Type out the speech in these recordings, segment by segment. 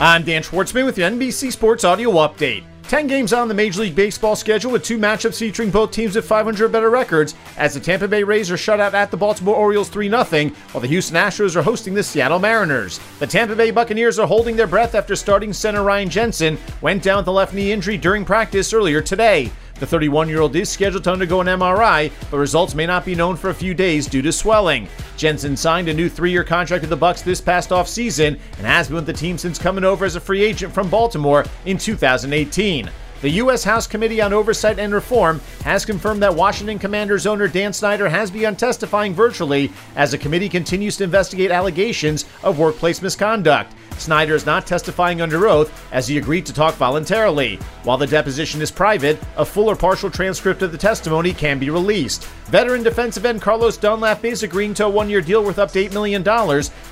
I'm Dan Schwartzman with your NBC Sports Audio Update. 10 games on the Major League Baseball schedule with two matchups featuring both teams with 500 or better records as the Tampa Bay Rays are shut out at the Baltimore Orioles 3 0, while the Houston Astros are hosting the Seattle Mariners. The Tampa Bay Buccaneers are holding their breath after starting center Ryan Jensen went down with a left knee injury during practice earlier today. The 31 year old is scheduled to undergo an MRI, but results may not be known for a few days due to swelling. Jensen signed a new three year contract with the Bucs this past offseason and has been with the team since coming over as a free agent from Baltimore in 2018. The U.S. House Committee on Oversight and Reform has confirmed that Washington Commanders owner Dan Snyder has begun testifying virtually as the committee continues to investigate allegations of workplace misconduct. Snyder is not testifying under oath as he agreed to talk voluntarily. While the deposition is private, a full or partial transcript of the testimony can be released. Veteran defensive end Carlos Dunlap is agreeing to a one year deal worth up to $8 million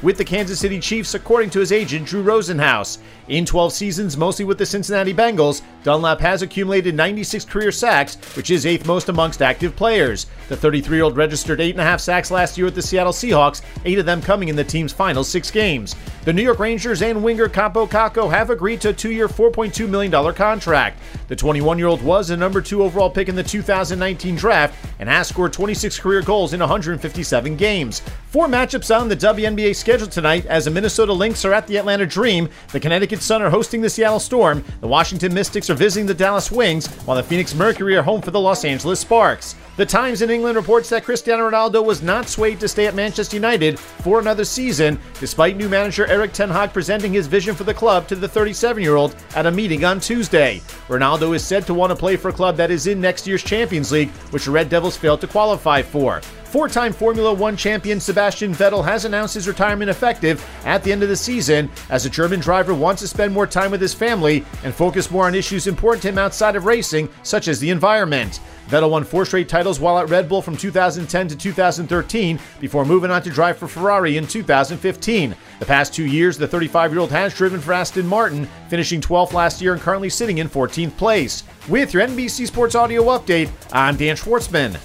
with the Kansas City Chiefs, according to his agent, Drew Rosenhaus. In 12 seasons, mostly with the Cincinnati Bengals, Dunlap has accumulated 96 career sacks, which is eighth most amongst active players. The 33 year old registered 8.5 sacks last year with the Seattle Seahawks, eight of them coming in the team's final six games. The New York Rangers and winger Kaapo Kakko have agreed to a two year, $4.2 million contract. The 21 year old was a number two overall pick in the 2019 draft and has scored 26 career goals in 157 games. Four matchups on the WNBA schedule tonight as the Minnesota Lynx are at the Atlanta Dream, the Connecticut Sun are hosting the Seattle Storm, the Washington Mystics are visiting the Dallas Wings, while the Phoenix Mercury are home for the Los Angeles Sparks. The Times in England reports that Cristiano Ronaldo was not swayed to stay at Manchester United for another season, despite new manager Erik Ten Hag presenting his vision for the club to the 37 year old at a meeting on Tuesday. Ronaldo is said to want to play for a club that is in next year's Champions League, which the Red Devils failed to qualify for. Four time Formula One champion Sebastian Vettel has announced his retirement effective at the end of the season, as the German driver wants to spend more time with his family and focus more on issues important to him outside of racing, such as the environment. Vettel won four straight titles while at Red Bull from 2010 to 2013 before moving on to drive for Ferrari in 2015. The past two years, the 35 year old has driven for Aston Martin, finishing 12th last year and currently sitting in 14th place. With your NBC Sports Audio Update, I'm Dan Schwartzman.